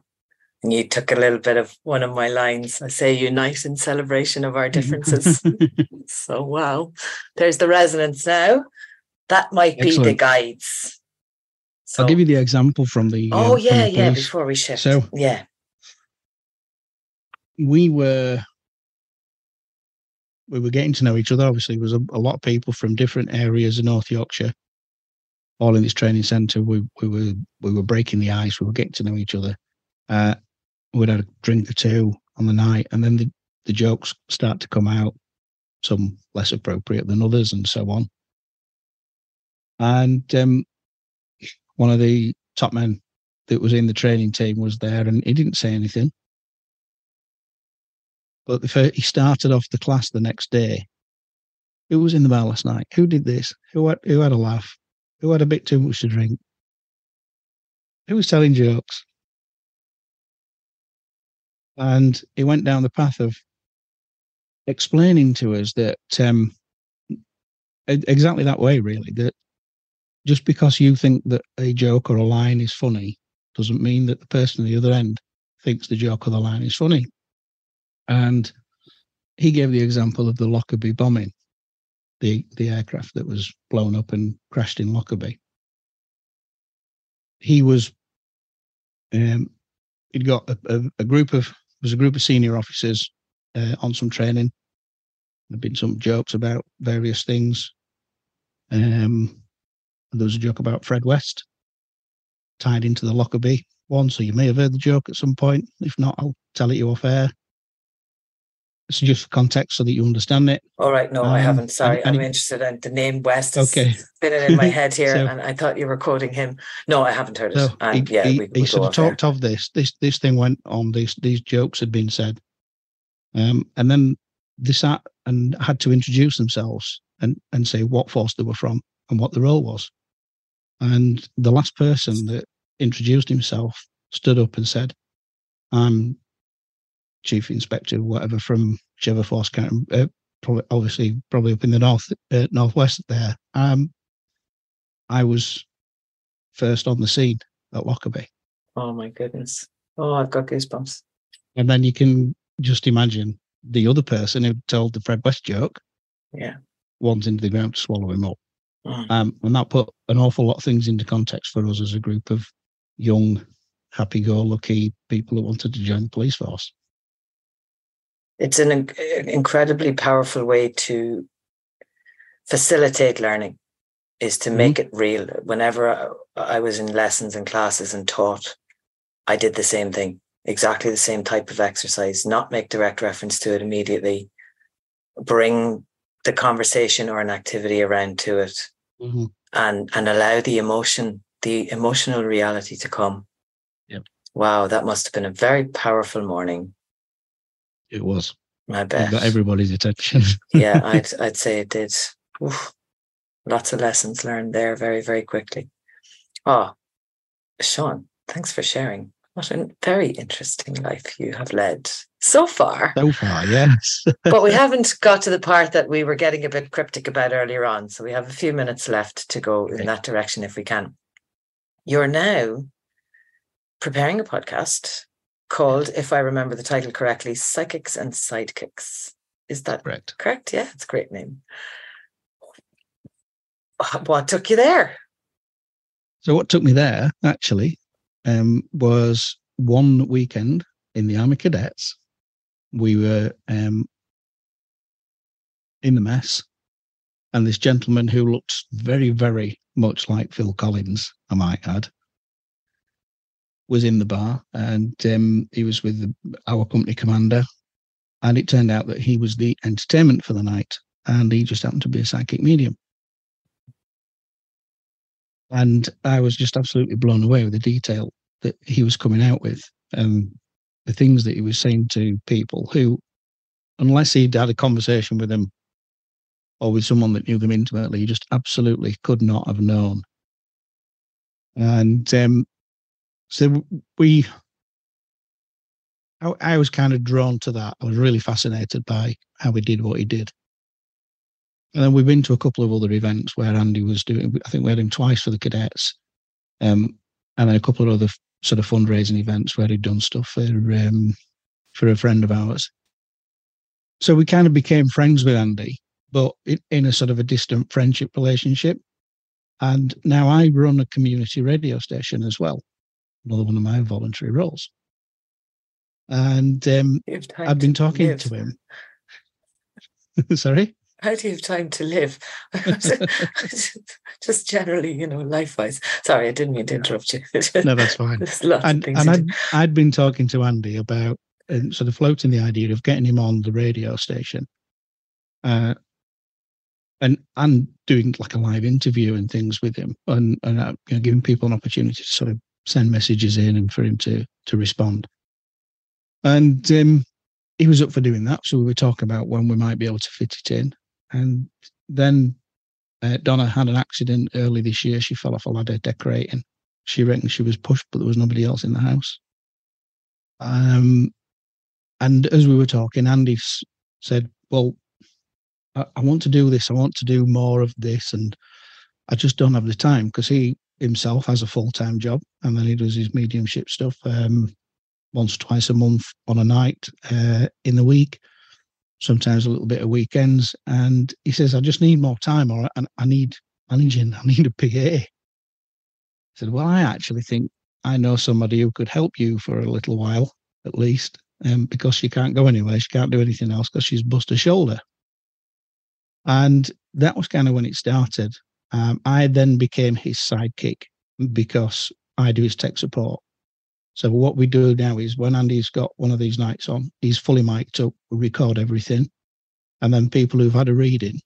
And you took a little bit of one of my lines. I say unite in celebration of our differences. so, wow. There's the resonance now. That might Excellent. be the guides so, I'll give you the example from the. Oh um, yeah, the yeah. Before we shift, so yeah, we were we were getting to know each other. Obviously, there was a, a lot of people from different areas of North Yorkshire, all in this training centre. We we were we were breaking the ice. We were getting to know each other. Uh, we'd had a drink or two on the night, and then the, the jokes start to come out, some less appropriate than others, and so on. And um, one of the top men that was in the training team was there and he didn't say anything. But the, he started off the class the next day. Who was in the bar last night? Who did this? Who had, who had a laugh? Who had a bit too much to drink? Who was telling jokes? And he went down the path of explaining to us that um, exactly that way, really, that just because you think that a joke or a line is funny doesn't mean that the person at the other end thinks the joke or the line is funny. And he gave the example of the Lockerbie bombing, the, the aircraft that was blown up and crashed in Lockerbie. He was, um, he'd got a, a, a group of, was a group of senior officers uh, on some training. There'd been some jokes about various things. Um, there was a joke about Fred West tied into the Lockerbie one, so you may have heard the joke at some point. If not, I'll tell it you off air. it's just for context so that you understand it. All right, no, um, I haven't. Sorry, and, and I'm interested in the name West. Okay, spinning in my head here, so, and I thought you were quoting him. No, I haven't heard it. So and, he, yeah, he, we, he sort of talked of this. This this thing went on. These these jokes had been said, um, and then they sat and had to introduce themselves and and say what force they were from and what the role was. And the last person that introduced himself stood up and said, "I'm chief inspector, whatever, from whichever force county, uh, probably, obviously probably up in the north uh, northwest there. Um, I was first on the scene at Lockerbie. Oh my goodness! Oh, I've got goosebumps. And then you can just imagine the other person who told the Fred West joke. Yeah. Wanting the ground to swallow him up. Mm. Um, and that put an awful lot of things into context for us as a group of young, happy-go-lucky people that wanted to join the police force it's an, an incredibly powerful way to facilitate learning is to make mm-hmm. it real whenever I, I was in lessons and classes and taught i did the same thing exactly the same type of exercise not make direct reference to it immediately bring the conversation or an activity around to it mm-hmm. and and allow the emotion the emotional reality to come yep. wow that must have been a very powerful morning it was. I bet. It got everybody's attention. yeah, I'd I'd say it did. Oof. Lots of lessons learned there very, very quickly. Oh, Shaun, thanks for sharing. What a very interesting life you have led so far. So far, yes. but we haven't got to the part that we were getting a bit cryptic about earlier on. So we have a few minutes left to go okay. in that direction if we can. You're now preparing a podcast called, if I remember the title correctly, Psychics and Sidekicks. Is that correct? Correct. Yeah, it's a great name. What took you there? So, what took me there actually um, was one weekend in the Army Cadets. We were um, in the mess, and this gentleman who looks very, very much like Phil Collins, I might add, was in the bar and um, he was with the, our company commander. And it turned out that he was the entertainment for the night and he just happened to be a psychic medium. And I was just absolutely blown away with the detail that he was coming out with and the things that he was saying to people who, unless he'd had a conversation with them or with someone that knew them intimately, he just absolutely could not have known. And um, so we, I, I was kind of drawn to that. I was really fascinated by how he did what he did. And then we've been to a couple of other events where Andy was doing. I think we had him twice for the cadets, um, and then a couple of other sort of fundraising events where he'd done stuff for um, for a friend of ours. So we kind of became friends with Andy, but in, in a sort of a distant friendship relationship. And now I run a community radio station as well another one of my voluntary roles. And um, I've been talking live. to him. Sorry? How do you have time to live? Just generally, you know, life wise. Sorry, I didn't mean to interrupt you. no, that's fine. and and I'd, I'd been talking to Andy about uh, sort of floating the idea of getting him on the radio station. Uh, and and doing like a live interview and things with him and, and uh, you know, giving people an opportunity to sort of send messages in and for him to to respond. And um, he was up for doing that. So we were talking about when we might be able to fit it in. And then uh, Donna had an accident early this year. She fell off a ladder decorating. She reckoned she was pushed, but there was nobody else in the house. Um, and as we were talking, Andy said, Well, I, I want to do this. I want to do more of this. And I just don't have the time because he himself has a full time job, and then he does his mediumship stuff um, once, twice a month on a night uh, in the week, sometimes a little bit of weekends. And he says, "I just need more time, or I, I need, need, I need a PA." I said, "Well, I actually think I know somebody who could help you for a little while, at least, um, because she can't go anywhere, she can't do anything else because she's bust her shoulder." And that was kind of when it started. Um, I then became his sidekick because I do his tech support. So what we do now is when Andy's got one of these nights on, he's fully mic'd up, we record everything. And then people who've had a reading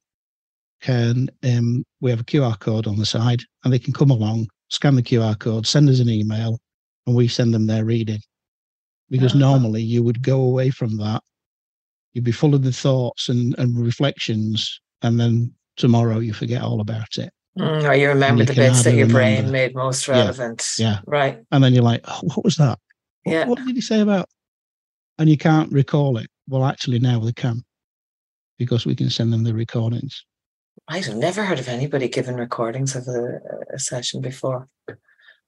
can, um, we have a QR code on the side and they can come along, scan the QR code, send us an email, and we send them their reading. Because Ah. normally you would go away from that, you'd be full of the thoughts and, and reflections, and then tomorrow you forget all about it. Mm, or you remember you the bits that your brain made most relevant. yeah. Right. And then you're like, oh, what was that? What, Yeah. what did he say about? And you can't recall it. Well, actually, now they can because we can send them the recordings. I'd have never heard of anybody giving recordings of a, a session before.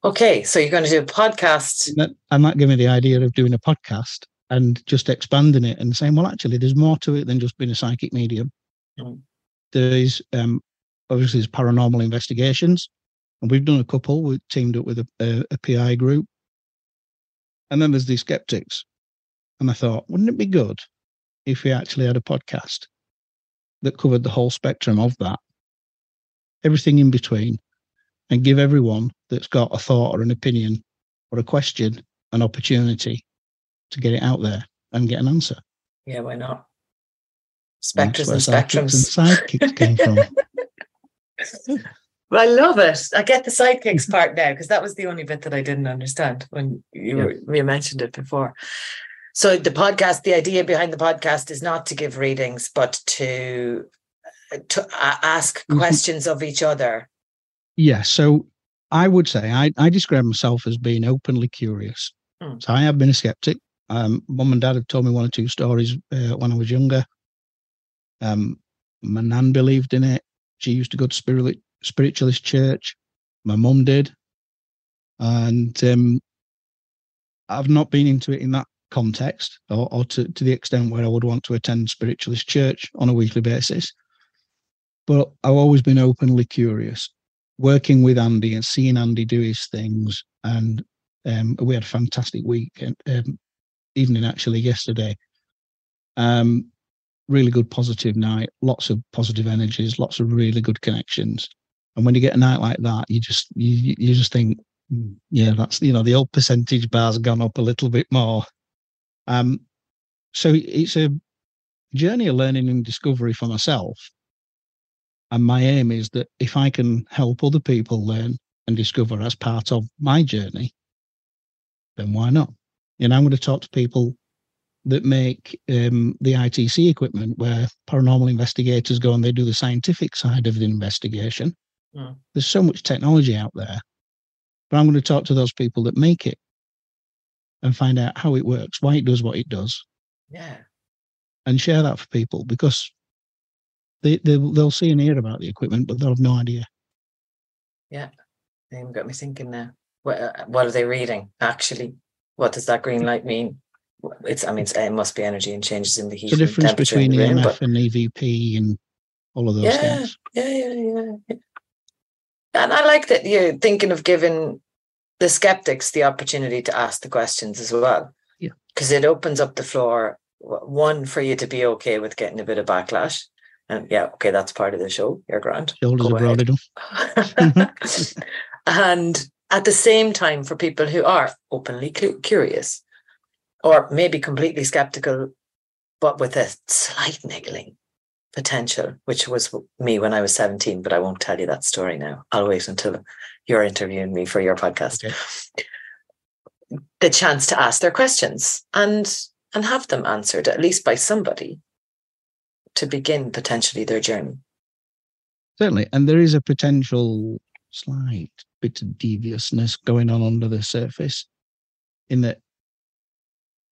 Okay, so you're going to do a podcast. And that, and that gave me the idea of doing a podcast and just expanding it and saying, well, actually, there's more to it than just being a psychic medium. Mm. There is um, obviously there's paranormal investigations, and we've done a couple. We teamed up with a, a, a PI group, and then there's the skeptics. And I thought, wouldn't it be good if we actually had a podcast that covered the whole spectrum of that, everything in between, and give everyone that's got a thought or an opinion or a question an opportunity to get it out there and get an answer. Yeah, why not? Spectres and spectrums. and sidekicks came from. I love it. I get the sidekicks part now because that was the only bit that I didn't understand when you, Yeah. were, you mentioned it before. So the podcast, the idea behind the podcast is not to give readings, but to to ask Mhm. questions of each other. Yeah, so I would say I, I describe myself as being openly curious. Mm. So I have been a skeptic. Um, Mum and Dad have told me one or two stories uh, when I was younger. Um, my nan believed in it. She used to go to spirit, spiritualist church. My mum did, and um, I've not been into it in that context or, or to, to the extent where I would want to attend spiritualist church on a weekly basis. But I've always been openly curious working with Andy and seeing Andy do his things. And um, we had a fantastic week, and um, evening actually yesterday. Um, really good positive night, lots of positive energies, lots of really good connections. And when you get a night like that, you just you you just think, "Hmm, yeah, that's you know the old percentage bar's gone up a little bit more. Um, so it's a journey of learning and discovery for myself. And my aim is that if I can help other people learn and discover as part of my journey, then why not? And I'm going to talk to people that make um, the ITC equipment where paranormal investigators go and they do the scientific side of the investigation. Mm. There's so much technology out there. But I'm going to talk to those people that make it and find out how it works, why it does what it does, Yeah. and share that for people because they, they they'll see and hear about the equipment, but they'll have no idea. Yeah, They got me thinking now. What, uh, what are they reading? Actually, what does that green light mean? It's. I mean, it's, it must be energy and changes in the heat. the difference between the room, EMF but and EVP and all of those Yeah. things. yeah, yeah, yeah, yeah. And I like that you're thinking of giving the skeptics the opportunity to ask the questions as well. Yeah. Because it opens up the floor. One for you to be okay with getting a bit of backlash, and yeah, okay, that's part of the show. You're grand. Shoulders Go are broad enough. and at the same time for people who are openly cu- curious or maybe completely skeptical but with a slight niggling potential which was me when i was 17 but i won't tell you that story now i'll wait until you're interviewing me for your podcast Okay. the chance to ask their questions and and have them answered at least by somebody to begin potentially their journey Certainly. And there is a potential slight bit of deviousness going on under the surface in that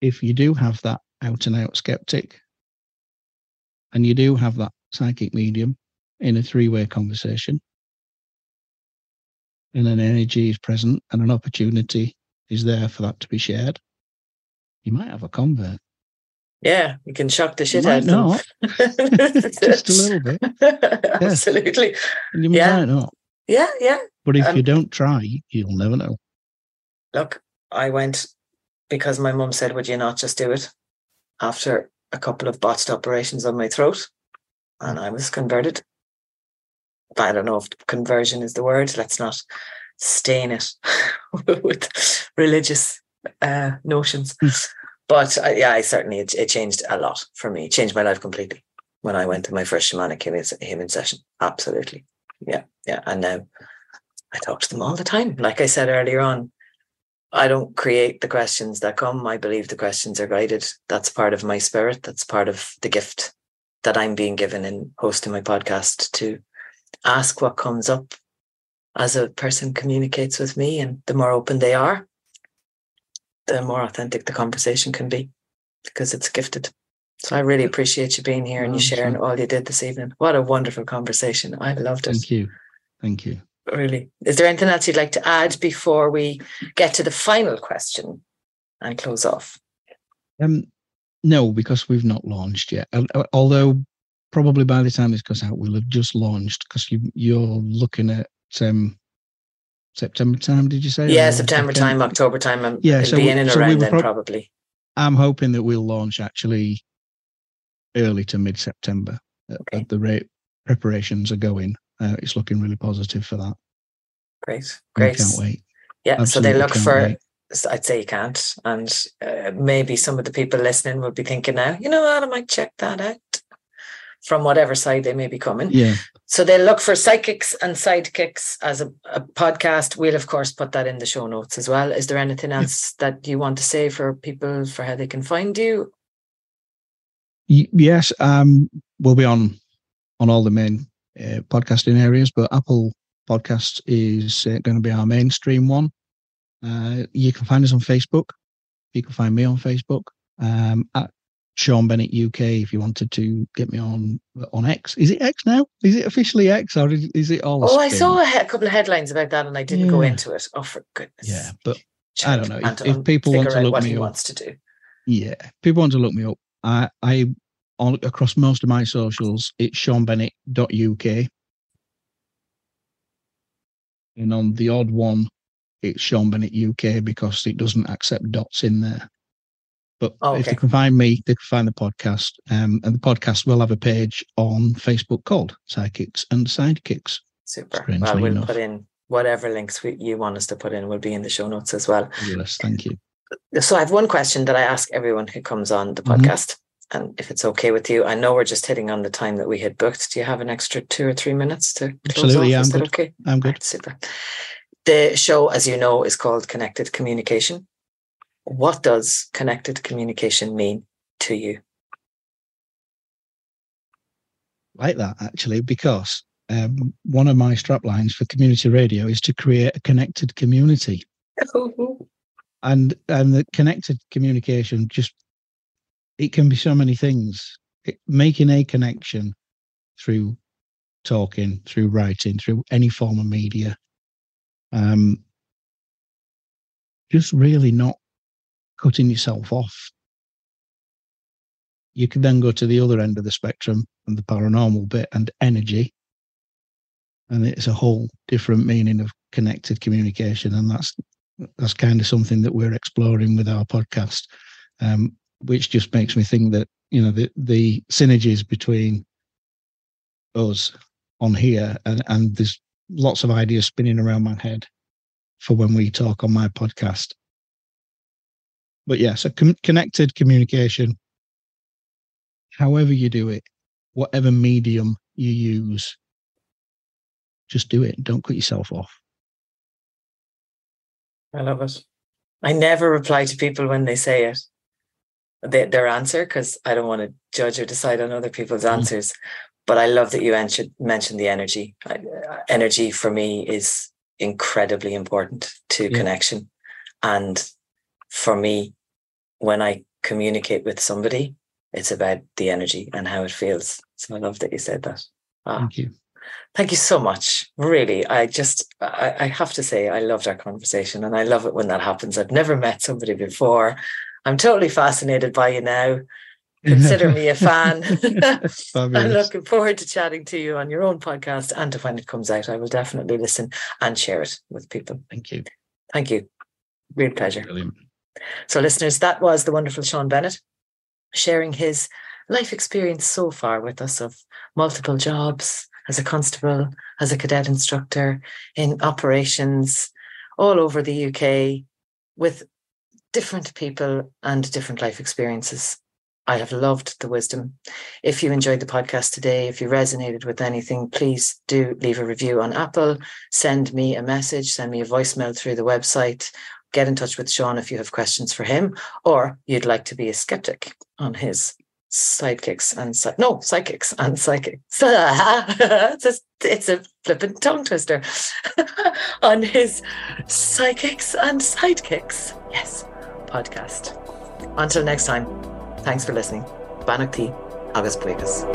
if you do have that out and out skeptic and you do have that psychic medium in a three way conversation and an energy is present and an opportunity is there for that to be shared, you might have a convert. yeah you can shock the shit out of them just a little bit. Absolutely. And you Yeah. might not. Yeah, yeah. But if Um, you don't try, you'll never know. Look, I went because my mum said, Would you not just do it? After a couple of botched operations on my throat. And I was converted. But I don't know if conversion is the word. Let's not stain it with religious uh, notions. but uh, yeah, I certainly it, it, changed a lot for me. It changed my life completely when I went to my first shamanic healing session. Absolutely, yeah, yeah. And now I talk to them all the time. Like I said earlier on, I don't create the questions that come. I believe the questions are guided. That's part of my spirit. That's part of the gift that I'm being given in hosting my podcast to ask what comes up as a person communicates with me. And the more open they are, the more authentic the conversation can be because it's gifted. So I really appreciate you being here and you sharing all you did this evening. What a wonderful conversation. I loved it. Thank you. Thank you. Really. Is there anything else you'd like to add before we get to the final question and close off? Um, no, because we've not launched yet. Although probably by the time this goes out, we'll have just launched because you, you're looking at um, September time. Did you say? Yeah, September, September, time, October time. I'm, yeah, so be in and so around we then pro- probably. I'm hoping that we'll launch actually early to mid September okay. at the rate preparations are going. Uh, it's looking really positive for that. Great, great. I can't wait. Yeah, Absolutely so they look for. Wait. I'd say you can't, and uh, maybe some of the people listening will be thinking now, you know what, I might check that out from whatever side they may be coming. Yeah. So they look for psychics and sidekicks as a, a, podcast. We'll of course put that in the show notes as well. Is there anything else yeah. that you want to say for people for how they can find you? Yes, um, we'll be on on all the main uh, podcasting areas, but Apple Podcast is uh, going to be our mainstream one. Uh, you can find us on Facebook. You can find me on Facebook um, at Shaun Bennett UK if you wanted to get me on on X. Is it X now? Is it officially X or is, is it all? Oh, I saw a, he- couple of headlines about that and I didn't yeah. go into it. Oh, for goodness! Yeah, but I don't know if, if people want to look what me he up. Wants to do. Yeah, people want to look me up. I I on across most of my socials, it's shaunbennett.uk. And on the odd one, it's Shaun Bennett UK because it doesn't accept dots in there. But oh, okay. if they can find me, they can find the podcast. Um, and the podcast will have a page on Facebook called Psychics and Sidekicks. Super. Well, we'll enough. put in whatever links we, you want us to put in will be in the show notes as well. Yes, thank you. So I have one question that I ask everyone who comes on the mm-hmm. podcast. Mm-hmm and if it's okay with you, I know we're just hitting on the time that we had booked. Do you have an extra two or three minutes to close Absolutely, off? Is I'm good. okay? I'm good. Right, super. The show, as you know, is called Connected Communication. What does connected communication mean to you? Like that, actually, because um, one of my strap lines for community radio is to create a connected community. and and the connected communication just it can be so many things. It, making a connection through talking, through writing, through any form of media. Um, just really not cutting yourself off. You can then go to the other end of the spectrum and the paranormal bit and energy. And it's a whole different meaning of connected communication. And that's that's kind of something that we're exploring with our podcast. Um, which just makes me think that you know the the synergies between us on here and and there's lots of ideas spinning around my head for when we talk on my podcast. But yeah so com- connected communication however you do it whatever medium you use just do it. Don't cut yourself off. I love it. I never reply to people when they say it their, their answer because I don't want to judge or decide on other people's mm. answers. But I love that you mentioned the energy. I, uh, energy for me is incredibly important to yeah. connection. And for me, when I communicate with somebody, it's about the energy and how it feels. So I love that you said that. Ah. Thank you. Thank you so much. Really, I just, I, I, have to say, I loved our conversation and I love it when that happens. I've never met somebody before I'm totally fascinated by you now. Consider me a fan. I'm looking forward to chatting to you on your own podcast and to when it comes out. I will definitely listen and share it with people. Thank you. Thank you. Real pleasure. Brilliant. So, listeners, that was the wonderful Shaun Bennett sharing his life experience so far with us of multiple jobs as a constable, as a cadet instructor in operations all over the UK with different people and different life experiences. I have loved the wisdom. If you enjoyed the podcast today, if you resonated with anything, please do leave a review on Apple, send me a message, send me a voicemail through the website, get in touch with Shaun if you have questions for him, or you'd like to be a skeptic on his sidekicks and no psychics and psychics. it's, a, it's a flippant tongue twister on his psychics and sidekicks. Yes, podcast. Until next time, thanks for listening. Beannacht Agus Buíochas.